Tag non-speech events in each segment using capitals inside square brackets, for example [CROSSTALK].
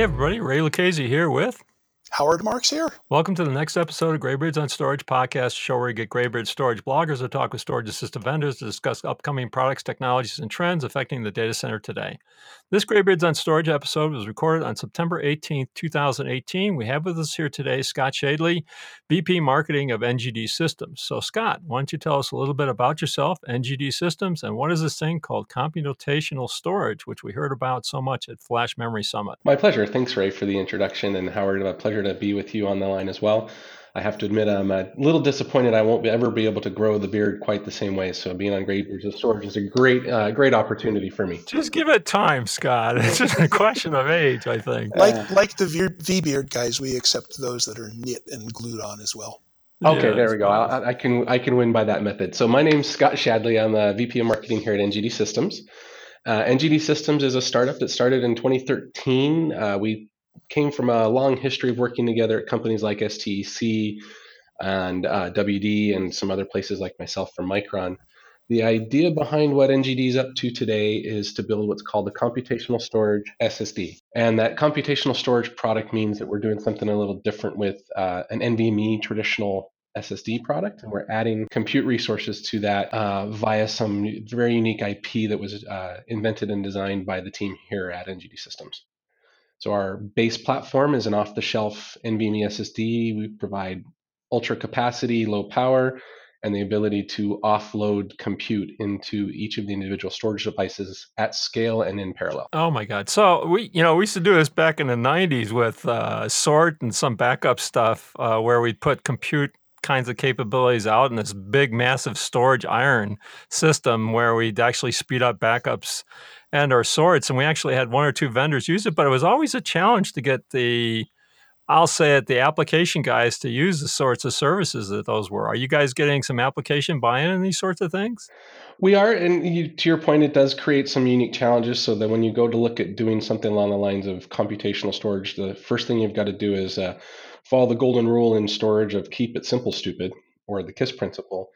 Hey everybody, Ray Lucchesi here with Howard Marks here. Welcome to the next episode of Graybeards on Storage podcast, show where you get Graybeard storage bloggers to talk with storage assistant vendors to discuss upcoming products, technologies, and trends affecting the data center today. This Graybeards on Storage episode was recorded on September 18th, 2018. We have with us here today Scott Shadley, VP Marketing of NGD Systems. So, Scott, why don't you tell us a little bit about yourself, NGD Systems, and what is this thing called computational storage, which we heard about so much at Flash Memory Summit? My pleasure. Thanks, Ray, for the introduction. And Howard, a pleasure to be with you on the line as well. I have to admit, I'm a little disappointed I won't ever be able to grow the beard quite the same way. So being on Graybeards of Storage is a great, uh, great opportunity for me. Just give it time, Scott. [LAUGHS] It's just a question of age, I think. Like uh, like the V beard guys, we accept those that are knit and glued on as well. Okay, there we go. I, I, can I can win by that method. So my name's Scott Shadley. I'm the VP of Marketing here at NGD Systems. Uh, NGD Systems is a startup that started in 2013. Uh, we came from a long history of working together at companies like STEC and uh, WD and some other places like myself from Micron. The idea behind what NGD is up to today is to build what's called a computational storage SSD. And that computational storage product means that we're doing something a little different with uh, an NVMe traditional SSD product, and we're adding compute resources to that uh, via some very unique IP that was uh, invented and designed by the team here at NGD Systems. So our base platform is an off-the-shelf NVMe SSD. We provide ultra capacity, low power, and the ability to offload compute into each of the individual storage devices at scale and in parallel. Oh my God! So we, you know, we used to do this back in the '90s with uh, sort and some backup stuff, uh, where we put compute kinds of capabilities out in this big, massive storage iron system where we'd actually speed up backups and our sorts. And we actually had one or two vendors use it, but it was always a challenge to get the, I'll say it, the application guys to use the sorts of services that those were. Are you guys getting some application buy-in in these sorts of things? We are, and you, to your point, it does create some unique challenges. So that when you go to look at doing something along the lines of computational storage, the first thing you've got to do is uh, follow the golden rule in storage of keep it simple, stupid, or the KISS principle.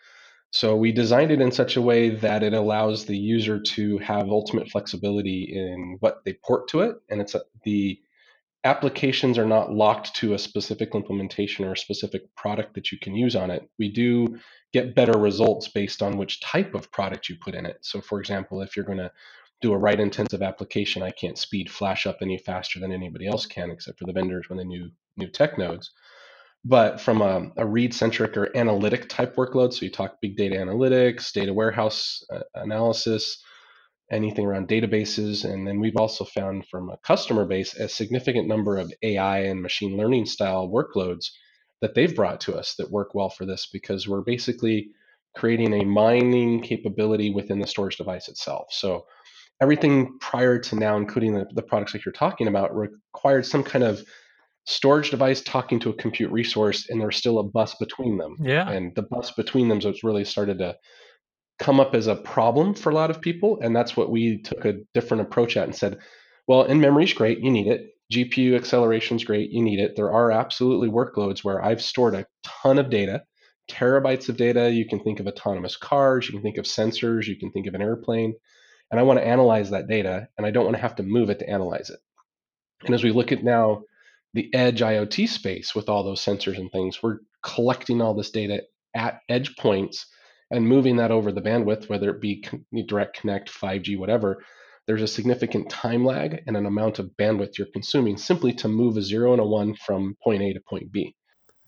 So we designed it in such a way that it allows the user to have ultimate flexibility in what they port to it, and it's the applications are not locked to a specific implementation or a specific product that you can use on it. We do get better results based on which type of product you put in it. So, for example, if you're going to do a write intensive application, I can't speed flash up any faster than anybody else can, except for the vendors when they new new tech nodes. But from a, a read centric or analytic type workload, so you talk big data analytics, data warehouse uh, analysis, anything around databases. And then we've also found from a customer base a significant number of AI and machine learning style workloads that they've brought to us that work well for this because we're basically creating a mining capability within the storage device itself. So everything prior to now, including the, the products that you're talking about, required some kind of storage device talking to a compute resource and there's still a bus between them. Yeah. And the bus between them has really started to come up as a problem for a lot of people. And that's what we took a different approach at and said, well, in memory is great, you need it. GPU acceleration is great, you need it. There are absolutely workloads where I've stored a ton of data, terabytes of data. You can think of autonomous cars, you can think of sensors, you can think of an airplane. And I want to analyze that data and I don't want to have to move it to analyze it. And as we look at now the edge IoT space with all those sensors and things, we're collecting all this data at edge points and moving that over the bandwidth, whether it be direct connect, 5G, whatever. There's a significant time lag and an amount of bandwidth you're consuming simply to move a zero and a one from point A to point B.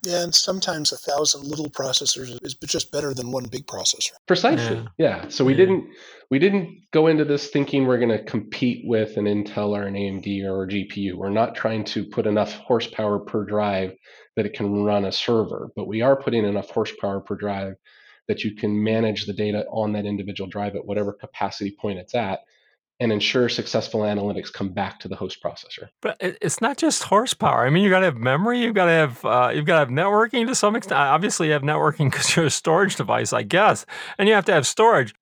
Yeah, and sometimes a thousand little processors is just better than one big processor. Precisely. Yeah. yeah. So we yeah. didn't we didn't go into this thinking we're going to compete with an Intel or an AMD or a GPU. We're not trying to put enough horsepower per drive that it can run a server, but we are putting enough horsepower per drive that you can manage the data on that individual drive at whatever capacity point it's at and ensure successful analytics come back to the host processor. But it's not just horsepower. I mean, you got to have memory. You've got to have uh, you've got to have networking to some extent. Obviously, you have networking [LAUGHS] because you're a storage device, I guess, and you have to have storage.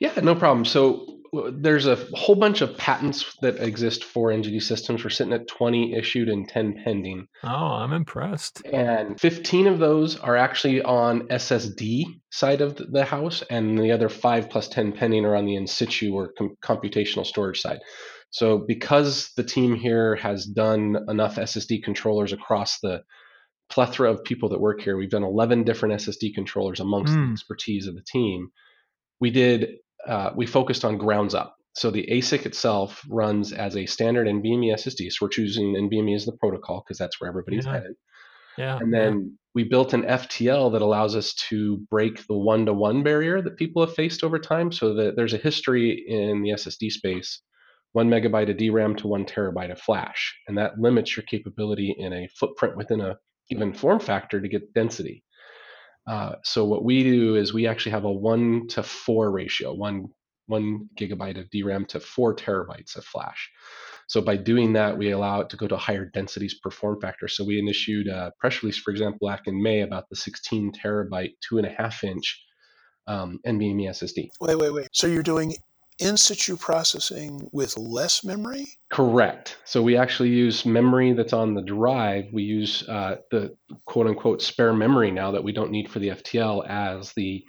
Yeah, no problem. So there's a whole bunch of patents that exist for NGD systems. We're sitting at 20 issued and 10 pending. Oh, I'm impressed. And 15 of those are actually on SSD side of the house, and the other five plus 10 pending are on the in situ or com- computational storage side. So, because the team here has done enough SSD controllers across the plethora of people that work here, we've done 11 different SSD controllers amongst mm. the expertise of the team. We did, uh, we focused on grounds up. So the ASIC itself runs as a standard NVMe SSD. So we're choosing NVMe as the protocol because that's where everybody's yeah. headed. Yeah. And then yeah. we built an FTL that allows us to break the one to one barrier that people have faced over time. So that there's a history in the SSD space one megabyte of DRAM to one terabyte of flash. And that limits your capability in a footprint within a given form factor to get density. Uh, so what we do is we actually have a one to four ratio, one one gigabyte of DRAM to four terabytes of flash. So by doing that, we allow it to go to higher densities per form factor. So we issued a press release, for example, back in May about the 16 terabyte, two and a half inch um, NVMe SSD. Wait, wait, wait. So you're doing in situ processing with less memory? Correct. So we actually use memory that's on the drive. We use uh, the quote unquote spare memory now that we don't need for the FTL as the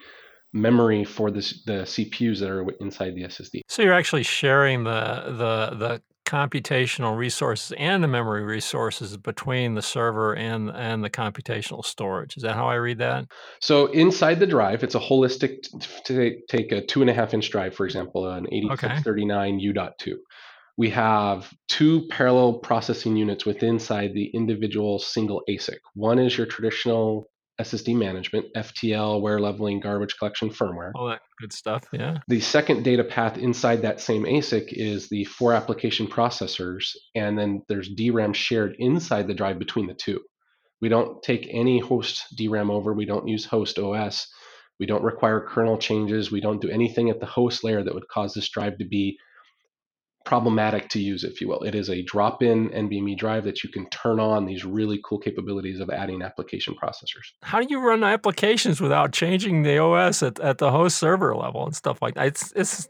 memory for the, the CPUs that are inside the SSD. So you're actually sharing the the the computational resources and the memory resources between the server and and the computational storage. Is that how I read that? So inside the drive, it's a holistic. To take a two and a half inch drive, for example, an 8639 okay. U.2. We have two parallel processing units within inside the individual single ASIC. One is your traditional SSD management, FTL, wear leveling, garbage collection firmware. All that good stuff, yeah. The second data path inside that same ASIC is the four application processors, and then there's DRAM shared inside the drive between the two. We don't take any host DRAM over, we don't use host OS, we don't require kernel changes, we don't do anything at the host layer that would cause this drive to be problematic to use, if you will. It is a drop in NVMe drive that you can turn on these really cool capabilities of adding application processors. How do you run applications without changing the OS at, at the host server level and stuff like that? It's, it's,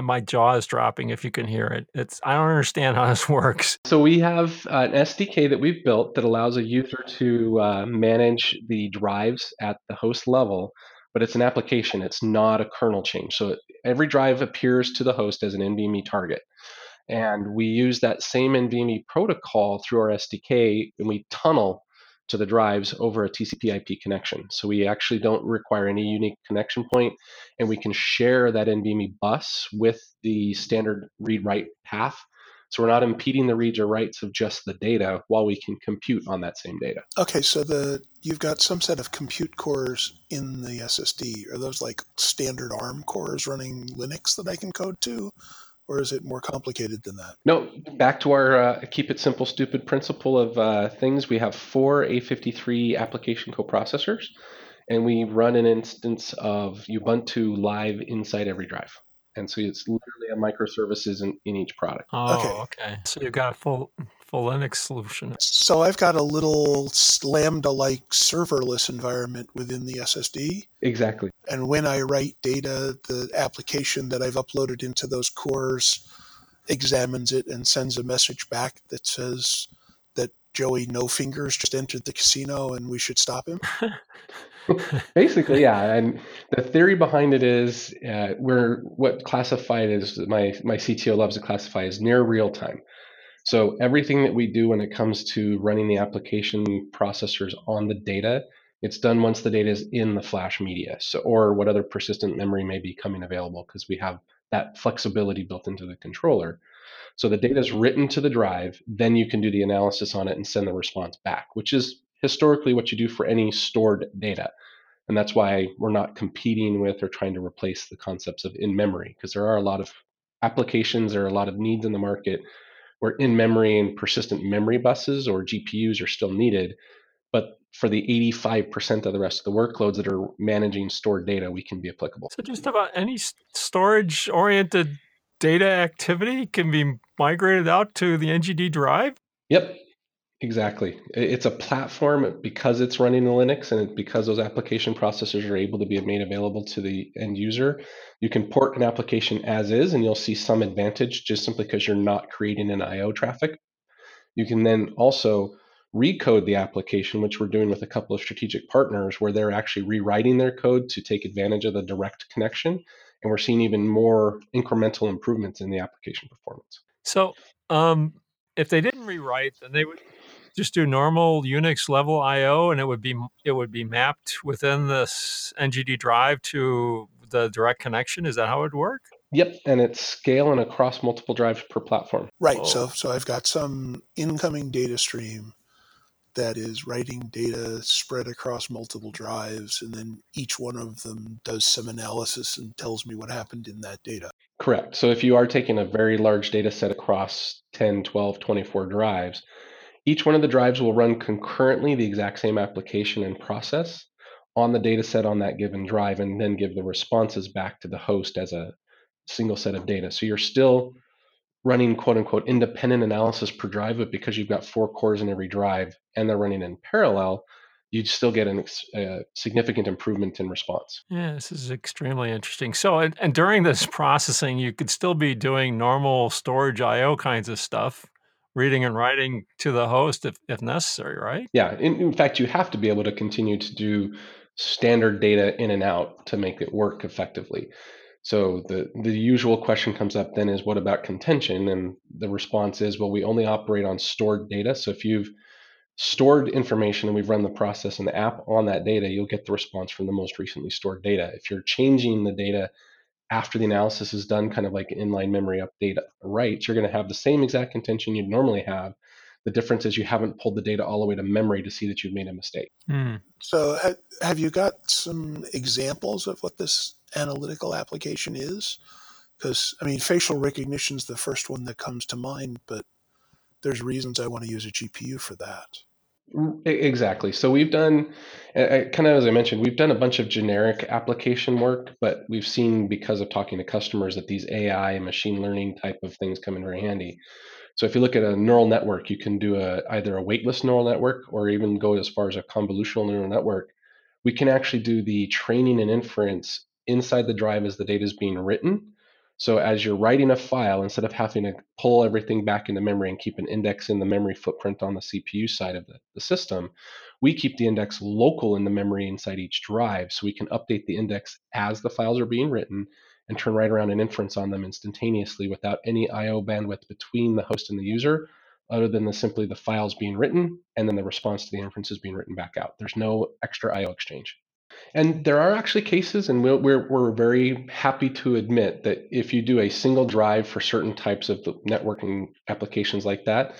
my jaw is dropping if you can hear it. It's I don't understand how this [LAUGHS] works. So we have an SDK that we've built that allows a user to uh, manage the drives at the host level, but it's an application. It's not a kernel change. So every drive appears to the host as an NVMe target. And we use that same NVMe protocol through our SDK and we tunnel to the drives over a TCP IP connection. So we actually don't require any unique connection point and we can share that NVMe bus with the standard read write path. So we're not impeding the reads or writes of just the data while we can compute on that same data. Okay, so the you've got some set of compute cores in the SSD. Are those like standard ARM cores running Linux that I can code to? or is it more complicated than that? No, back to our uh, keep it simple, stupid principle of uh, things. We have four A53 application coprocessors, and we run an instance of Ubuntu live inside every drive. And so it's literally a microservices in, in each product. Oh, okay. okay. So you've got a full full Linux solution. So I've got a little Lambda-like serverless environment within the SSD. Exactly. And when I write data, the application that I've uploaded into those cores examines it and sends a message back that says that Joey No Fingers just entered the casino and we should stop him. [LAUGHS] Basically, yeah. And the theory behind it is uh, we're what classified as my my CTO loves to classify as near real time. So everything that we do when it comes to running the application processors on the data, it's done once the data is in the flash media. So or what other persistent memory may be coming available because we have that flexibility built into the controller. So the data is written to the drive, then you can do the analysis on it and send the response back, which is historically what you do for any stored data. And that's why we're not competing with or trying to replace the concepts of in memory, because there are a lot of applications, there are a lot of needs in the market where in memory and persistent memory buses or GPUs are still needed. But for the 85% of the rest of the workloads that are managing stored data, we can be applicable. So, just about any storage oriented data activity can be migrated out to the NGD drive? Yep. Exactly. It's a platform because it's running in Linux and because those application processors are able to be made available to the end user. You can port an application as is, and you'll see some advantage just simply because you're not creating an I/O traffic. You can then also recode the application, which we're doing with a couple of strategic partners, where they're actually rewriting their code to take advantage of the direct connection, and we're seeing even more incremental improvements in the application performance. So, um, if they didn't rewrite, then they would just do normal Unix level I/O, and it would be it would be mapped within this NGD drive to the direct connection. Is that how it would work? Yep, and it's scaling across multiple drives per platform. Right. Oh. So so I've got some incoming data stream that is writing data spread across multiple drives, and then each one of them does some analysis and tells me what happened in that data. Correct. So if you are taking a very large data set across 10, 12, 24 drives, each one of the drives will run concurrently the exact same application and process on the data set on that given drive and then give the responses back to the host as a single set of data. So you're still running quote unquote independent analysis per drive, but because you've got four cores in every drive and they're running in parallel, you'd still get a uh, significant improvement in response. Yeah, this is extremely interesting. So, and, and, during this processing, you could still be doing normal storage I/O kinds of stuff, reading and writing to the host if, if necessary, right? Yeah. In, in fact, you have to be able to continue to do standard data in and out to make it work effectively. So the the usual question comes up then is what about contention? And the response is, well, we only operate on stored data. So if you've stored information and we've run the process and the app on that data, you'll get the response from the most recently stored data. If you're changing the data after the analysis is done, kind of like inline memory update writes, you're going to have the same exact contention you'd normally have. The difference is you haven't pulled the data all the way to memory to see that you've made a mistake. Hmm. So, have you got some examples of what this analytical application is? Because, I mean, facial recognition is the first one that comes to mind, but there's reasons I want to use a GPU for that. Exactly. So we've done, kind of as I mentioned, we've done a bunch of generic application work, but we've seen because of talking to customers that these AI and machine learning type of things come in very handy. So if you look at a neural network, you can do a either a weightless neural network or even go as far as a convolutional neural network. We can actually do the training and inference inside the drive as the data is being written so as you're writing a file, instead of having to pull everything back into memory and keep an index in the memory footprint on the CPU side of the, the system, we keep the index local in the memory inside each drive. So we can update the index as the files are being written and turn right around an inference on them instantaneously without any IO bandwidth between the host and the user, other than the simply the files being written and then the response to the inference is being written back out. There's no extra IO exchange. And there are actually cases, and we're, we're, very happy to admit that if you do a single drive for certain types of networking applications like that,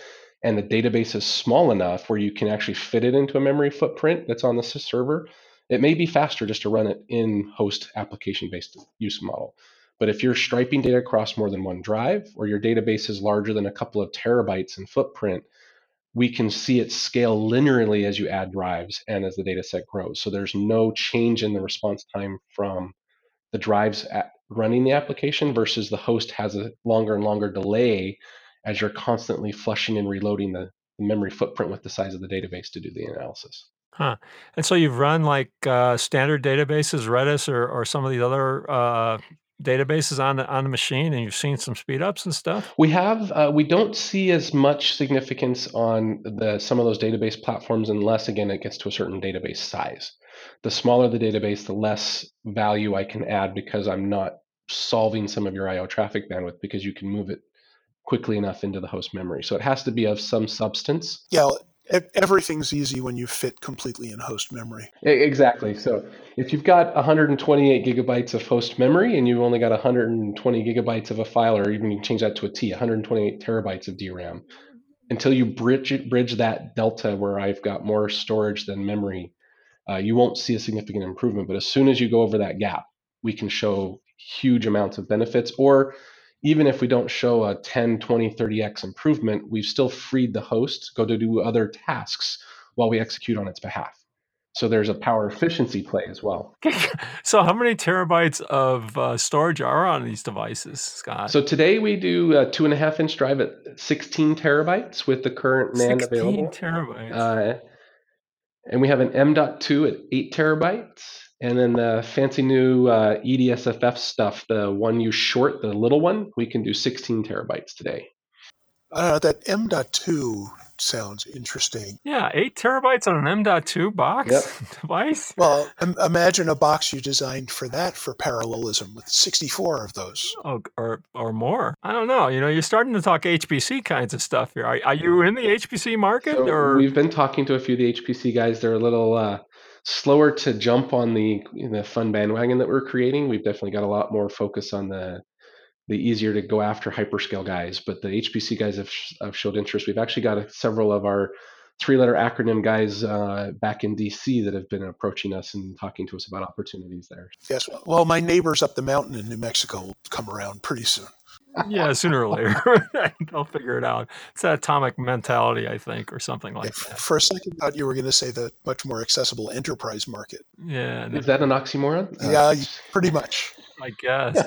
and the database is small enough where you can actually fit it into a memory footprint that's on the server, it may be faster just to run it in host application based use model. But if you're striping data across more than one drive, or your database is larger than a couple of terabytes in footprint, we can see it scale linearly as you add drives and as the data set grows. So there's no change in the response time from the drives at running the application versus the host has a longer and longer delay as you're constantly flushing and reloading the, memory footprint with the size of the database to do the analysis. Huh. And so you've run like uh, standard databases, Redis or, or some of the other uh, databases on the on the machine, and you've seen some speed ups and stuff? We have. Uh, we don't see as much significance on the some of those database platforms unless again it gets to a certain database size. The smaller the database, the less value I can add because I'm not solving some of your I/O traffic bandwidth because you can move it quickly enough into the host memory. So it has to be of some substance. Yeah, everything's easy when you fit completely in host memory. Exactly. So if you've got 128 gigabytes of host memory and you've only got 120 gigabytes of a file, or even you change that to a T, 128 terabytes of DRAM, until you bridge bridge that delta where I've got more storage than memory, uh, you won't see a significant improvement. But as soon as you go over that gap, we can show huge amounts of benefits or even if we don't show a 10, 20, 30x improvement, we've still freed the host to go to do other tasks while we execute on its behalf. So there's a power efficiency play as well. [LAUGHS] so how many terabytes of uh, storage are on these devices, Scott? So today we do a two and a half inch drive at 16 terabytes with the current NAND 16 available. terabytes. Uh, and we have an M.2 at 8 terabytes. And then the fancy new uh, EDSFF stuff, the one you short, the little one, we can do 16 terabytes today. Uh, that M.2 sounds interesting. Yeah, eight terabytes on an M.2 box Yep. [LAUGHS] device. Well, Im- imagine a box you designed for that for parallelism with 64 of those. Oh, or or more. I don't know. You know, you're starting to talk HPC kinds of stuff here. Are, are you in the HPC market So or? we've been talking to a few of the HPC guys. They're a little uh, slower to jump on the the fun bandwagon that we're creating. We've definitely got a lot more focus on the the easier to go after hyperscale guys, but the HPC guys have, have showed interest. We've actually got a, several of our three-letter acronym guys uh, back in DC that have been approaching us and talking to us about opportunities there. Yes. Well, my neighbors up the mountain in New Mexico will come around pretty soon. yeah, sooner or later [LAUGHS] they'll figure it out. It's that atomic mentality, I think, or something like If- that. For a second, I thought you were going to say the much more accessible enterprise market. Yeah, no, Is that an oxymoron? Yeah, pretty much. I guess.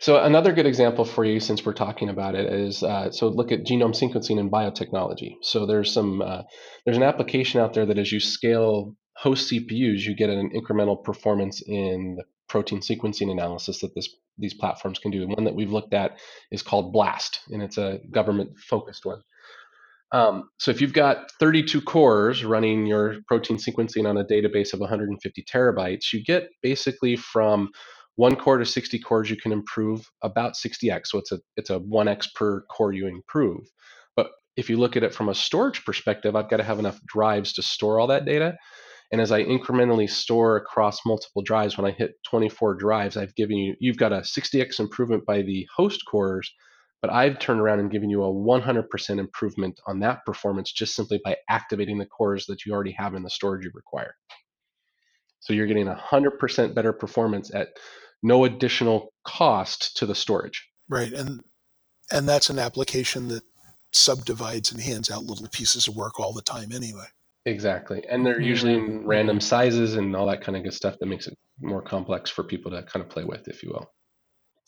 so another good example for you since we're talking about it is uh, so look at genome sequencing and biotechnology. So there's some uh, there's an application out there that as you scale host cpus you get an incremental performance in the protein sequencing analysis that this these platforms can do. And one that we've looked at is called blast and it's a government focused one. Um, so if you've got 32 cores running your protein sequencing on a database of 150 terabytes you get basically from one core to 60 cores you can improve about 60x so it's a it's a 1x per core you improve. But if you look at it from a storage perspective i've got to have enough drives to store all that data. And as i incrementally store across multiple drives when i hit 24 drives i've given you you've got a 60x improvement by the host cores but i've turned around and given you a 100% improvement on that performance just simply by activating the cores that you already have in the storage you require so you're getting 100% better performance at no additional cost to the storage. Right. And and that's an application that subdivides and hands out little pieces of work all the time anyway. Exactly. And they're usually in random sizes and all that kind of good stuff that makes it more complex for people to kind of play with, if you will.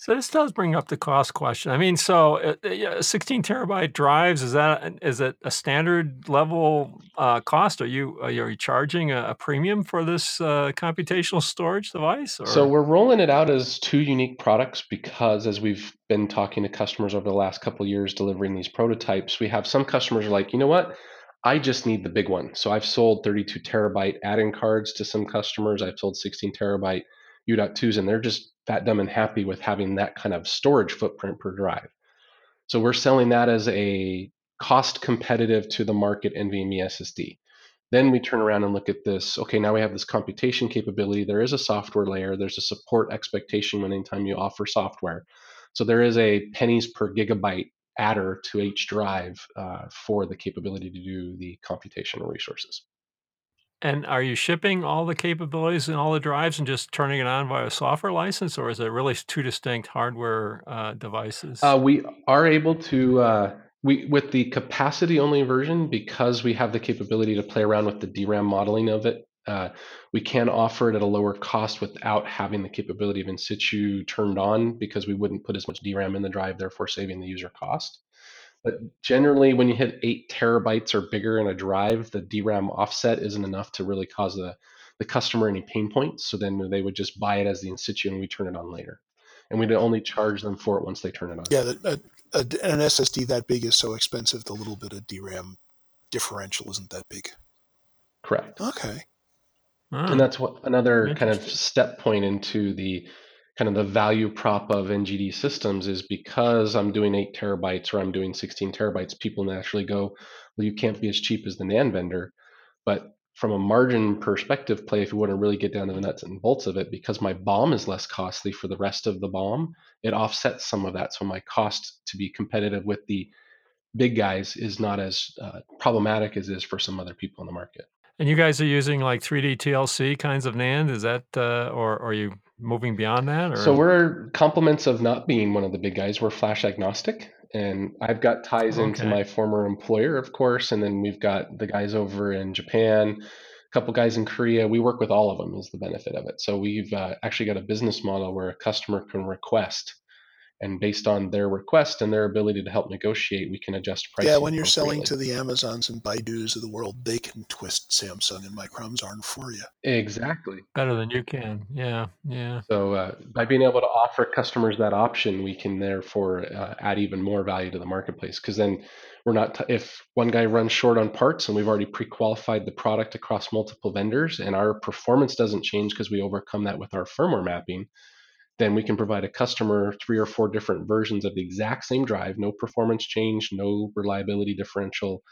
So this does bring up the cost question. I mean, so uh, uh, yeah, 16 terabyte drives is that is it a standard level uh, cost? Are you are you charging a, a premium for this uh, computational storage device? Or? So we're rolling it out as two unique products because as we've been talking to customers over the last couple of years delivering these prototypes, we have some customers are like, you know what? I just need the big one. So I've sold 32 terabyte add-in cards to some customers. I've sold 16 terabyte U.2s, and they're just fat, dumb, and happy with having that kind of storage footprint per drive. So we're selling that as a cost competitive to the market NVMe SSD. Then we turn around and look at this. Okay, now we have this computation capability. There is a software layer. There's a support expectation when anytime you offer software. So there is a pennies per gigabyte adder to each drive uh, for the capability to do the computational resources. And are you shipping all the capabilities and all the drives and just turning it on via a software license, or is it really two distinct hardware uh, devices? Uh, we are able to uh, we with the capacity only version because we have the capability to play around with the DRAM modeling of it. Uh, we can offer it at a lower cost without having the capability of in situ turned on because we wouldn't put as much DRAM in the drive, therefore saving the user cost. But generally, when you hit eight terabytes or bigger in a drive, the DRAM offset isn't enough to really cause the, the customer any pain points. So then they would just buy it as the in situ and we turn it on later. And we'd only charge them for it once they turn it on. Yeah, the, uh, a, a, an SSD that big is so expensive. The little bit of DRAM differential isn't that big. Correct. Okay. And that's what another kind of step point into the kind of the value prop of NGD systems is because I'm doing eight terabytes or I'm doing 16 terabytes, people naturally go, well, you can't be as cheap as the NAND vendor. But from a margin perspective play, if you want to really get down to the nuts and bolts of it, because my BOM is less costly for the rest of the BOM, it offsets some of that. So my cost to be competitive with the big guys is not as uh, problematic as is for some other people in the market. And you guys are using like 3D TLC kinds of NAND? Is that, uh, or, or are you moving beyond that? Or So we're compliments of not being one of the big guys. We're flash agnostic, and I've got ties into my former employer, of course, and then we've got the guys over in Japan a couple guys in Korea. We work with all of them. Is the benefit of it. So we've uh, actually got a business model where a customer can request and based on their request and their ability to help negotiate, we can adjust pricing. Yeah, when you're selling to the Amazons and Baidus of the world, they can twist Samsung and Micron's arm for you. Exactly. Better than you can. Yeah, yeah. So uh, by being able to offer customers that option, we can therefore uh, add even more value to the marketplace. Because then we're not t- if one guy runs short on parts and we've already pre-qualified the product across multiple vendors, and our performance doesn't change because we overcome that with our firmware mapping then we can provide a customer three or four different versions of the exact same drive, no performance change, no reliability differential,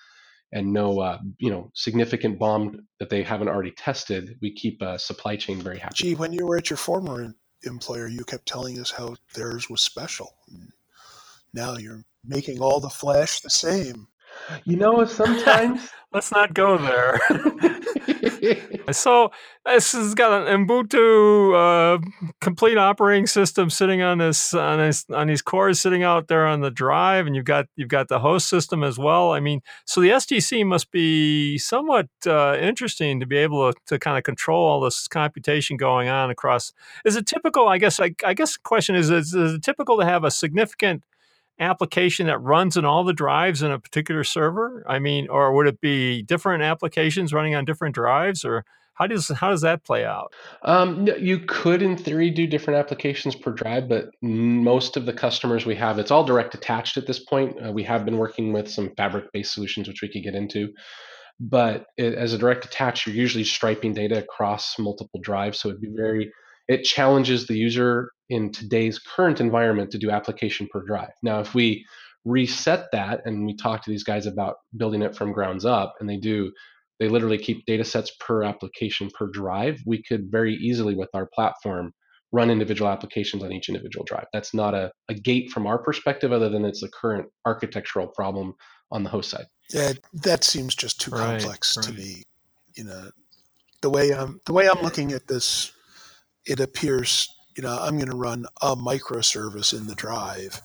and no uh, you know significant BOM that they haven't already tested. We keep a supply chain very happy. Gee, when you were at your former employer, you kept telling us how theirs was special. Now you're making all the flash the same. You know, sometimes [LAUGHS] let's not go there. [LAUGHS] so this has got an Ubuntu uh, complete operating system sitting on this on this on these cores sitting out there on the drive, and you've got you've got the host system as well. I mean, so the SDC must be somewhat uh, interesting to be able to, to kind of control all this computation going on across. Is it typical? I guess I, I guess the question is, is is it typical to have a significant application that runs in all the drives in a particular server? I mean, or would it be different applications running on different drives, or how does how does that play out? Um, you could, in theory, do different applications per drive, but most of the customers we have, it's all direct attached at this point. Uh, we have been working with some fabric-based solutions, which we could get into. But it, as a direct attach, you're usually striping data across multiple drives, so it'd be very it challenges the user in today's current environment to do application per drive. Now, if we reset that and we talk to these guys about building it from grounds up, and they do, they literally keep data sets per application per drive, we could very easily with our platform run individual applications on each individual drive. That's not a, a gate from our perspective, other than it's the current architectural problem on the host side. Yeah, that seems just too right, complex right. to me. You know, the way I'm the way I'm looking at this it appears, you know, I'm going to run a microservice in the drive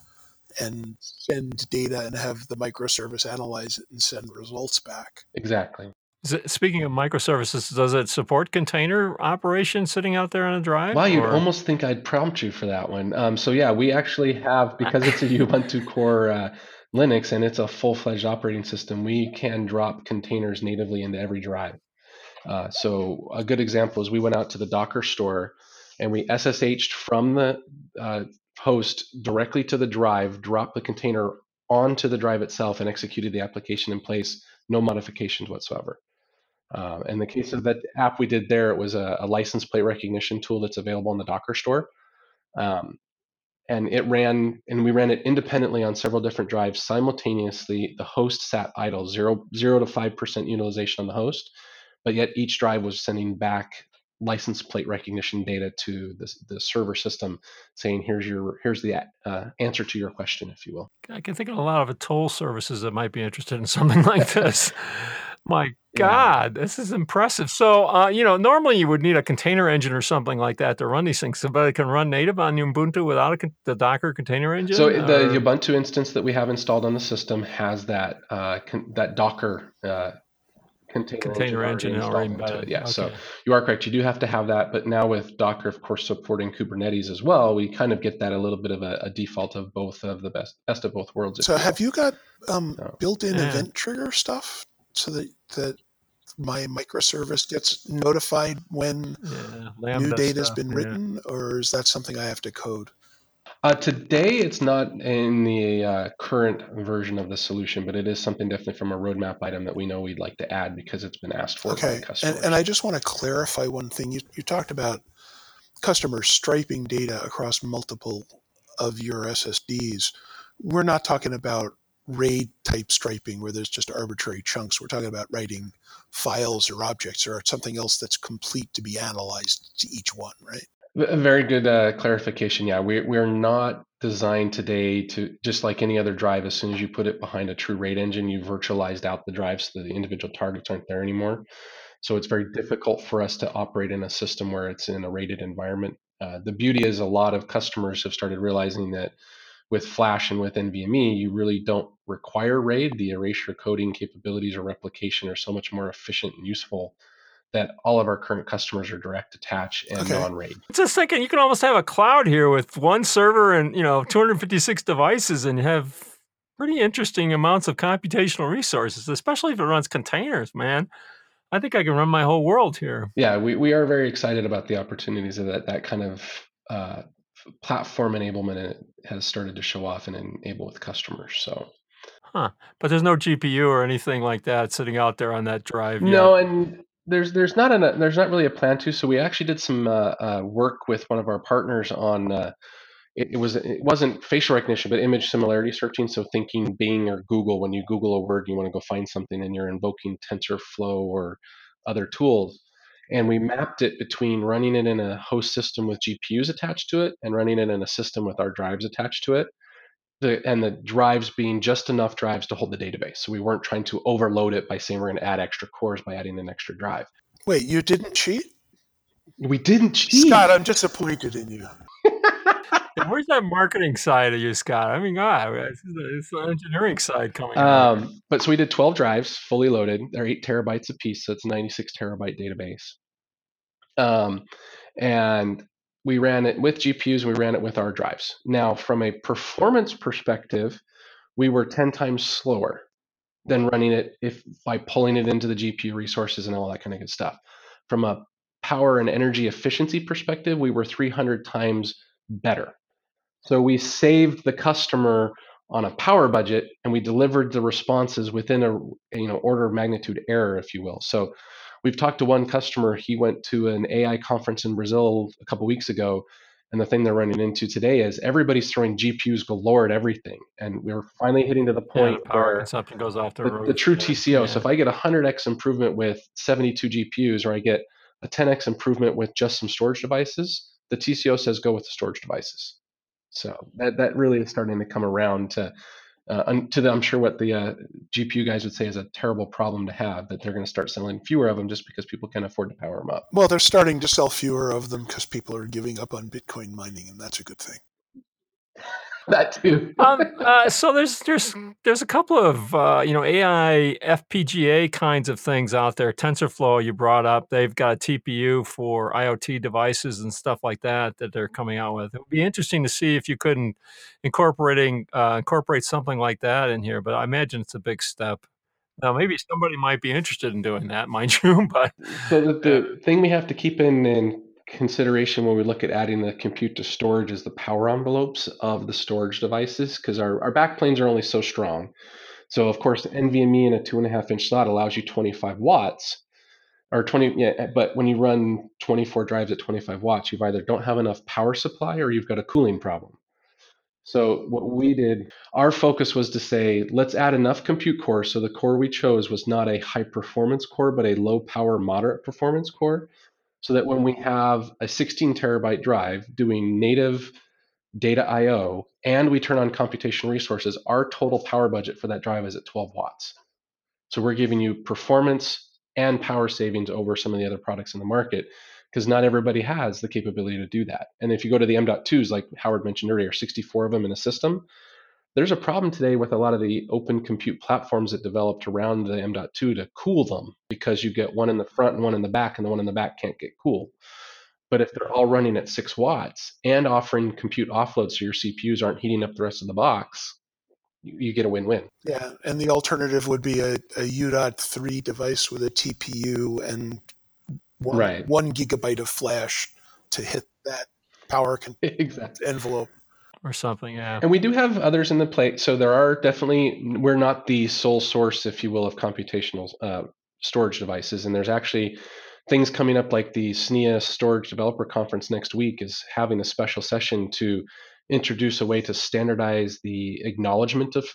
and send data and have the microservice analyze it and send results back. Exactly. It, speaking of microservices, does it support container operation sitting out there on a drive? Well, you'd or? almost think I'd prompt you for that one. Um, so yeah, we actually have because it's a Ubuntu [LAUGHS] core uh, Linux and it's a full-fledged operating system. We can drop containers natively into every drive. Uh, so a good example is we went out to the Docker store and we SSH'd from the uh, host directly to the drive, dropped the container onto the drive itself, and executed the application in place, no modifications whatsoever. Uh, in the case of that app we did there, it was a, a, license plate recognition tool that's available in the Docker store. Um, and it ran, and we ran it independently on several different drives simultaneously. The host sat idle, zero, zero to 5% utilization on the host, but yet each drive was sending back license plate recognition data to the, the server system saying here's your here's the uh, answer to your question if you will i can think of a lot of toll services that might be interested in [LAUGHS] something like this my god yeah. this is impressive so uh, you know normally you would need a container engine or something like that to run these things but it can run native on ubuntu without a, the docker container engine so or? the ubuntu instance that we have installed on the system has that uh, con- that docker uh, container, container engine, engine already into it. Yeah, okay. so you are correct. You do have to have that, but now with Docker, of course, supporting Kubernetes as well, we kind of get that a little bit of a, a default of both of the best best of both worlds. So, have you got um, no. built-in yeah. event trigger stuff so that that my microservice gets notified when yeah, new data has been written, yeah. or is that something I have to code? Uh, today, it's not in the uh, current version of the solution, but it is something definitely from a roadmap item that we know we'd like to add because it's been asked for okay. by customers. And, and I just want to clarify one thing. You, you talked about customers striping data across multiple of your SSDs. We're not talking about RAID type striping where there's just arbitrary chunks. We're talking about writing files or objects or something else that's complete to be analyzed to each one, right? A very good uh, clarification. Yeah, we, we're not designed today to just like any other drive. As soon as you put it behind a true RAID engine, you virtualized out the drive so the individual targets aren't there anymore. So it's very difficult for us to operate in a system where it's in a RAIDed environment. Uh, the beauty is a lot of customers have started realizing that with Flash and with NVMe, you really don't require RAID. The erasure coding capabilities or replication are so much more efficient and useful that all of our current customers are direct attach and Okay. non-RAID. It's a second. You can almost have a cloud here with one server and you know 256 devices, and have pretty interesting amounts of computational resources, especially if it runs containers. Man, I think I can run my whole world here. Yeah, we, we are very excited about the opportunities of that that kind of uh, platform enablement has started to show off and enable with customers. So Huh. But there's no GPU or anything like that sitting out there on that drive yet. no, and there's there's not a there's not really a plan to. So we actually did some uh, uh, work with one of our partners on. Uh, it, it was it wasn't facial recognition, but image similarity searching. So thinking Bing or Google, when you Google a word, you want to go find something, and you're invoking TensorFlow or other tools. And we mapped it between running it in a host system with GPUs attached to it and running it in a system with our drives attached to it. The, and the drives being just enough drives to hold the database. So we weren't trying to overload it by saying we're going to add extra cores by adding an extra drive. Wait, you didn't cheat? We didn't cheat. Scott, I'm disappointed in you. [LAUGHS] Yeah, Where's that marketing side of you, Scott? I mean, God, it's the, it's the engineering side coming out. Um, but so we did 12 drives fully loaded. They're eight terabytes apiece, so it's a 96 terabyte database. Um, and we ran it with GPUs we ran it with our drives. Now, from a performance perspective, we were 10 times slower than running it if by pulling it into the GPU resources and all that kind of good stuff. From a power and energy efficiency perspective, we were 300 times better. So we saved the customer on a power budget and we delivered the responses within a you know order of magnitude error, if you will. So we've talked to one customer. He went to an AI conference in Brazil a couple weeks ago, and the thing they're running into today is everybody's throwing GPUs galore at everything, and we're finally hitting to the point power where consumption goes off the, the, the true yeah, TCO. So if I get a 100x improvement with 72 GPUs, or I get a 10x improvement with just some storage devices, the TCO says go with the storage devices. So that that really is starting to come around to uh, to the, I'm sure what the uh, GPU guys would say is a terrible problem to have that they're going to start selling fewer of them just because people can't afford to power them up. Well, they're starting to sell fewer of them because people are giving up on Bitcoin mining, and that's a good thing. [LAUGHS] That too. um, uh, so there's there's there's a couple of uh, you know AI FPGA kinds of things out there. TensorFlow you brought up, they've got a TPU for IoT devices and stuff like that that they're coming out with. It would be interesting to see if you couldn't incorporating uh, incorporate something like that in here. But I imagine it's a big step. Now maybe somebody might be interested in doing that, [LAUGHS] mind you. But So the, the thing we have to keep in, in consideration when we look at adding the compute to storage is the power envelopes of the storage devices because our, our backplanes are only so strong. So of course, NVMe in a two and a half inch slot allows you 25 watts or 20 yeah eh, but when you run 24 drives at 25 watts you've either don't have enough power supply or you've got a cooling problem. So what we did our focus was to say let's add enough compute cores so the core we chose was not a high performance core but a low power moderate performance core so that when we have a 16 terabyte drive doing native data io and we turn on computational resources our total power budget for that drive is at 12 watts so we're giving you performance and power savings over some of the other products in the market because not everybody has the capability to do that. And if you go to the M.2s, like Howard mentioned earlier, 64 of them in a system, there's a problem today with a lot of the open compute platforms that developed around the M.2 to cool them because you get one in the front and one in the back, and the one in the back can't get cool. But if they're all running at six watts and offering compute offload so your CPUs aren't heating up the rest of the box, you, you get a win-win. Yeah, and the alternative would be a, a U.3 device with a TPU and one, Right. one gigabyte of flash to hit that power con- [LAUGHS] exactly. envelope. Or something, yeah. And we do have others in the plate. So there are definitely, we're not the sole source, if you will, of computational uh, storage devices. And there's actually things coming up like the SNIA Storage Developer Conference next week is having a special session to introduce a way to standardize the acknowledgement of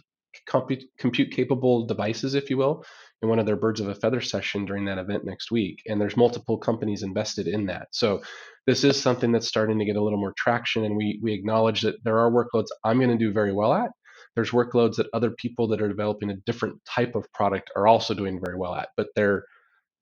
compute, compute capable devices, if you will, in one of their birds of a feather session during that event next week. And there's multiple companies invested in that. So this is something that's starting to get a little more traction. And we, we acknowledge that there are workloads I'm going to do very well at. There's workloads that other people that are developing a different type of product are also doing very well at, but they're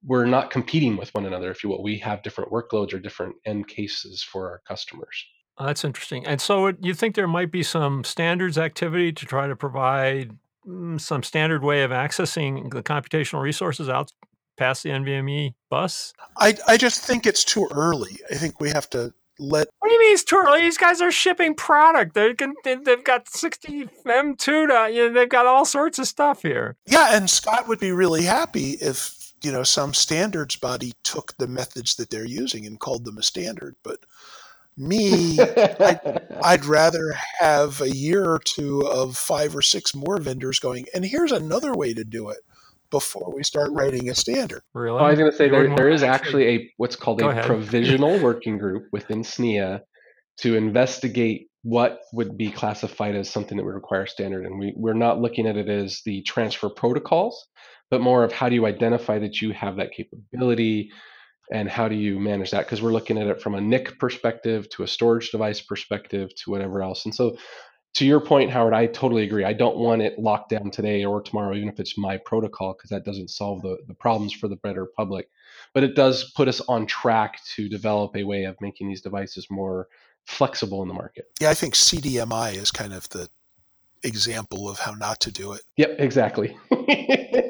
we're not competing with one another, if you will. We have different workloads or different end cases for our customers. Oh, that's interesting. And so, you think there might be some standards activity to try to provide Mm, some standard way of accessing the computational resources out past the NVMe bus? I, I just think it's too early. I think we have to let. What do you mean it's too early? These guys are shipping product. They can, they've got 60 M2 to, you know, they've got all sorts of stuff here. Yeah, and Scott would be really happy if, you know, some standards body took the methods that they're using and called them a standard. But me, I'd, I'd, rather have a year or two of five or six more vendors going, and here's another way to do it before we start writing a standard. Really? Oh, I was going to say there, there is actually a what's called a provisional working group within SNIA to investigate what would be classified as something that would require standard. And we, we're not looking at it as the transfer protocols, but more of how do you identify that you have that capability and how do you manage that? Because we're looking at it from a NIC perspective to a storage device perspective to whatever else. And so to your point, Howard, I totally agree. I don't want it locked down today or tomorrow, even if it's my protocol, because that doesn't solve the, the problems for the better public. But it does put us on track to develop a way of making these devices more flexible in the market. Yeah, I think CDMI is kind of the example of how not to do it. Yep, exactly. [LAUGHS]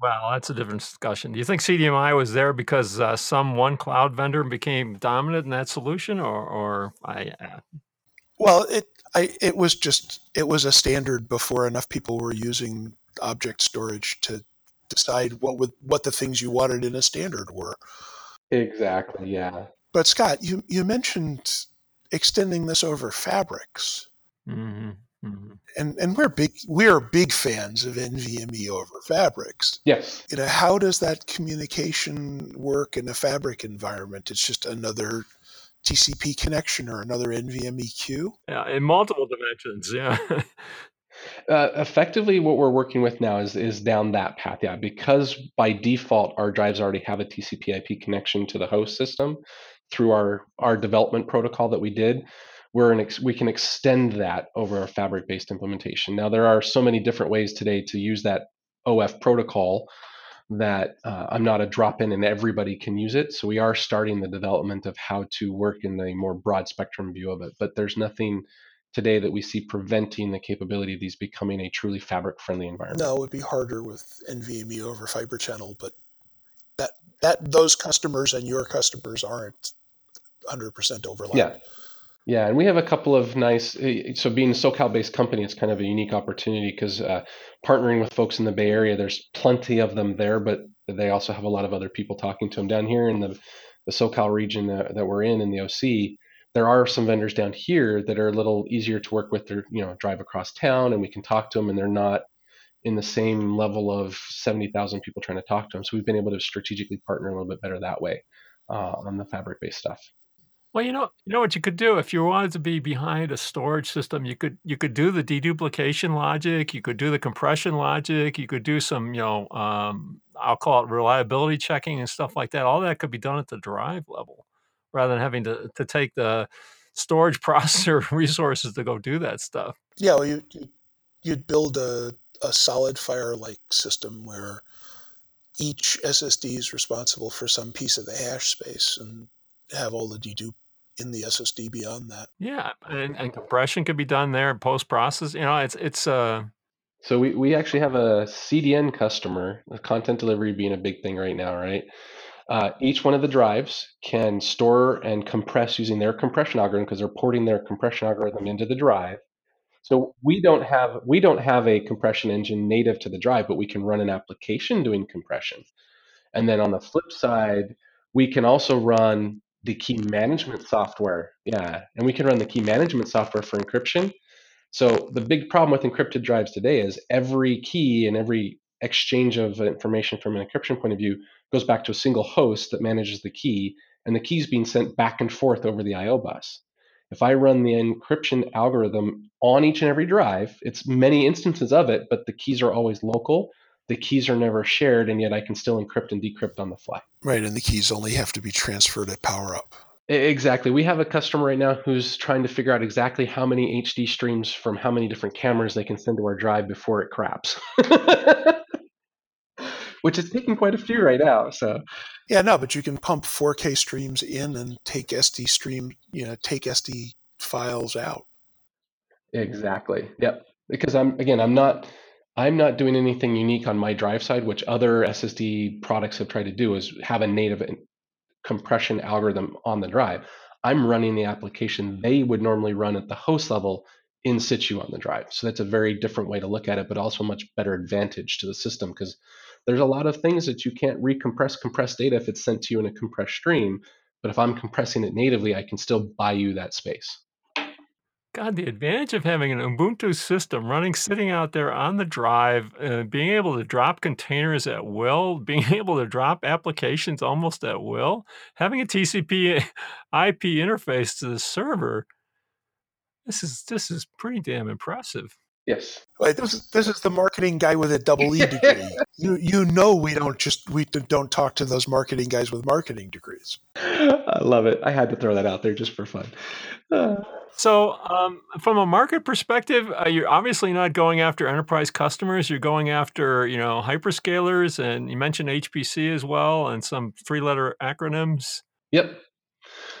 well, that's a different discussion. Do you think CDMI was there because uh, some one cloud vendor became dominant in that solution, or, or I? Uh... Well, it I, it was just it was a standard before enough people were using object storage to decide what would what the things you wanted in a standard were. Exactly. Yeah. But Scott, you you mentioned extending this over fabrics. Mm-hmm. Mm-hmm. And and we're big we're big fans of NVMe over fabrics. Yes. You know, how does that communication work in a fabric environment? It's just another TCP connection or another NVMe queue? Yeah, in multiple dimensions. Yeah. [LAUGHS] Uh, effectively, what we're working with now is is down that path. Yeah, because by default our drives already have a TCP/IP connection to the host system through our our development protocol that we did. We're an ex- we can extend that over our fabric-based implementation. Now there are so many different ways today to use that OF protocol that uh, I'm not a drop in and everybody can use it. So we are starting the development of how to work in a more broad spectrum view of it. But there's nothing today that we see preventing the capability of these becoming a truly fabric friendly environment. No, it would be harder with NVMe over Fiber Channel, but that that those customers and your customers aren't 100% overlap. Yeah. Yeah, and we have a couple of nice. Eh, so being a SoCal-based company, it's kind of a unique opportunity because uh, partnering with folks in the Bay Area, there's plenty of them there, but they also have a lot of other people talking to them down here in the the SoCal region that, that we're in in the OC. There are some vendors down here that are a little easier to work with. They're you know drive across town and we can talk to them, and they're not in the same level of seventy thousand people trying to talk to them. So we've been able to strategically partner a little bit better that way uh, on the fabric-based stuff. Well, you know, you know what you could do if you wanted to be behind a storage system. You could you could do the deduplication logic. You could do the compression logic. You could do some, you know, um, I'll call it reliability checking and stuff like that. All that could be done at the drive level, rather than having to to take the storage [LAUGHS] processor resources to go do that stuff. Yeah, well, you, you you'd build a a SolidFire like system where each SSD is responsible for some piece of the hash space and have all the dedupe in the SSD beyond that. Yeah, and, and compression could be done there, post process. You know, it's it's uh. So we we actually have a CDN customer, content delivery being a big thing right now, right? Uh, each one of the drives can store and compress using their compression algorithm because they're porting their compression algorithm into the drive. So we don't have we don't have a compression engine native to the drive, but we can run an application doing compression. And then on the flip side, we can also run the key management software. Yeah, and we can run the key management software for encryption. So the big problem with encrypted drives today is every key and every exchange of information from an encryption point of view goes back to a single host that manages the key, and the key is being sent back and forth over the I/O bus. If I run the encryption algorithm on each and every drive, it's many instances of it, but the keys are always local the keys are never shared, and yet I can still encrypt and decrypt on the fly. Right, and the keys only have to be transferred at power up. Exactly. We have a customer right now who's trying to figure out exactly how many HD streams from how many different cameras they can send to our drive before it craps. [LAUGHS] Which is taking quite a few right now. So Yeah, no, but you can pump 4K streams in and take SD stream, you know, take SD files out. Exactly. Yep. Because I'm again, I'm not I'm not doing anything unique on my drive side, which other SSD products have tried to do, is have a native compression algorithm on the drive. I'm running the application they would normally run at the host level in situ on the drive. So that's a very different way to look at it, but also a much better advantage to the system because there's a lot of things that you can't recompress compress data if it's sent to you in a compressed stream. But if I'm compressing it natively, I can still buy you that space. God, the advantage of having an Ubuntu system running, sitting out there on the drive, uh, being able to drop containers at will, [LAUGHS] being able to drop applications almost at will, having a TCP IP interface to the server. This is this is pretty damn impressive. Yes. Wait, this is this is the marketing guy with a double E degree. [LAUGHS] you you know we don't just we don't talk to those marketing guys with marketing degrees. I love it. I had to throw that out there just for fun. Uh. [SIGHS] So, um, from a market perspective, uh, you're obviously not going after enterprise customers. You're going after, you know, hyperscalers, and you mentioned HPC as well, and some three-letter acronyms. Yep.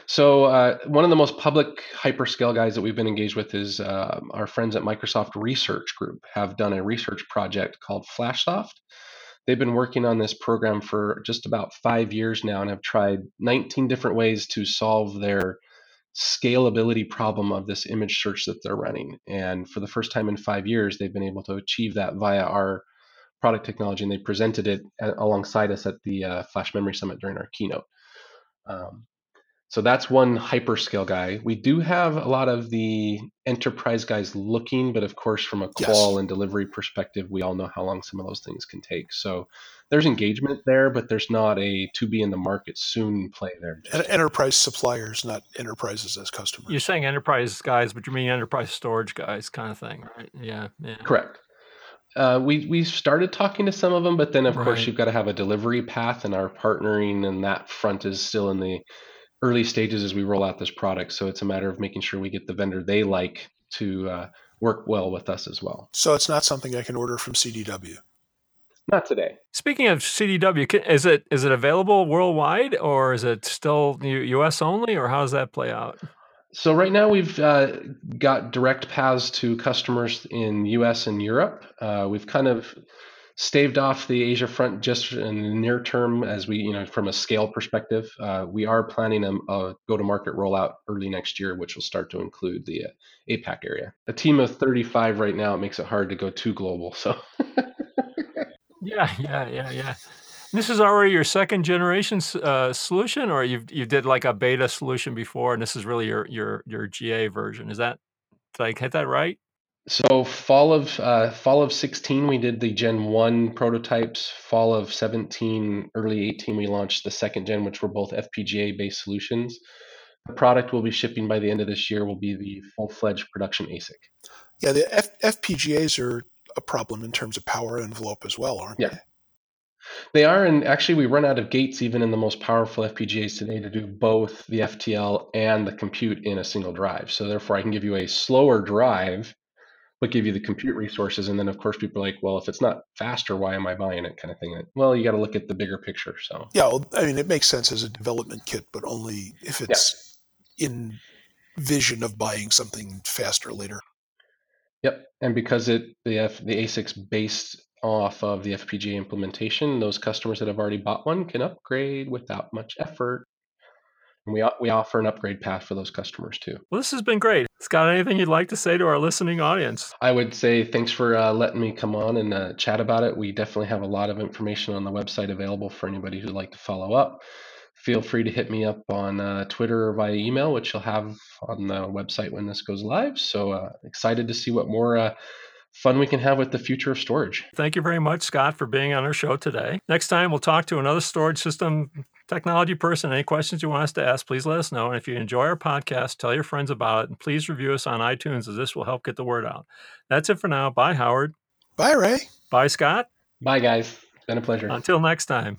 So, uh, one of the most public hyperscale guys that we've been engaged with is uh, our friends at Microsoft Research Group have done a research project called FlashSoft. They've been working on this program for just about five years now and have tried 19 different ways to solve their scalability problem of this image search that they're running. And for the first time in five years, they've been able to achieve that via our product technology, and they presented it alongside us at the uh, Flash Memory Summit during our keynote. Um, so that's one hyperscale guy. We do have a lot of the enterprise guys looking, but of course, from a call yes. and delivery perspective, we all know how long some of those things can take. So there's engagement there, but there's not a to be in the market soon play there. enterprise suppliers, not enterprises as customers. You're saying enterprise guys, but you mean enterprise storage guys, kind of thing, right? Yeah, yeah. Correct. Uh, we we started talking to some of them, but then of right. course you've got to have a delivery path, and our partnering and that front is still in the early stages as we roll out this product. So it's a matter of making sure we get the vendor they like to uh, work well with us as well. So it's not something I can order from CDW. Not today. Speaking of CDW, is it is it available worldwide or is it still U.S. only, or how does that play out? So right now we've uh, got direct paths to customers in U.S. and Europe. Uh, we've kind of staved off the Asia front just in the near term as we, you know, from a scale perspective. Uh, we are planning a, a go-to-market rollout early next year, which will start to include the uh, APAC area. A team of 35 right now, it makes it hard to go too global. So. yeah, yeah, yeah, yeah. This is already your second generation uh, solution, or you you did like a beta solution before, and this is really your your your GA version. Is that I get that right? So fall of uh, fall of 16, we did the Gen 1 prototypes. Fall of 17, early 18, we launched the second gen, which were both FPGA based solutions. The product we'll be shipping by the end of this year will be the full fledged production ASIC. Yeah, the F- FPGAs are a problem in terms of power envelope as well, aren't yeah. they? They are, and actually, we run out of gates even in the most powerful FPGAs today to do both the FTL and the compute in a single drive. So, therefore, I can give you a slower drive but give you the compute resources. And then, of course, people are like, well, if it's not faster, why am I buying it? Kind of thing. Well, you got to look at the bigger picture. So, yeah, well, I mean, it makes sense as a development kit, but only if it's yeah. in vision of buying something faster later. Yep. And because it the F, the ASIC's based off of the FPGA implementation, those customers that have already bought one can upgrade without much effort. And we, we offer an upgrade path for those customers too. Well, this has been great. Scott, anything you'd like to say to our listening audience? I would say thanks for uh, letting me come on and uh, chat about it. We definitely have a lot of information on the website available for anybody who'd like to follow up. Feel free to hit me up on uh, Twitter or via email, which you'll have on the website when this goes live. So uh, excited to see what more uh, fun we can have with the future of storage. Thank you very much, Scott, for being on our show today. Next time, we'll talk to another storage system technology person. Any questions you want us to ask, please let us know. And if you enjoy our podcast, tell your friends about it and please review us on iTunes as this will help get the word out. That's it for now. Bye, Howard. Bye, Ray. Bye, Scott. Bye, guys. It's been a pleasure. Until next time.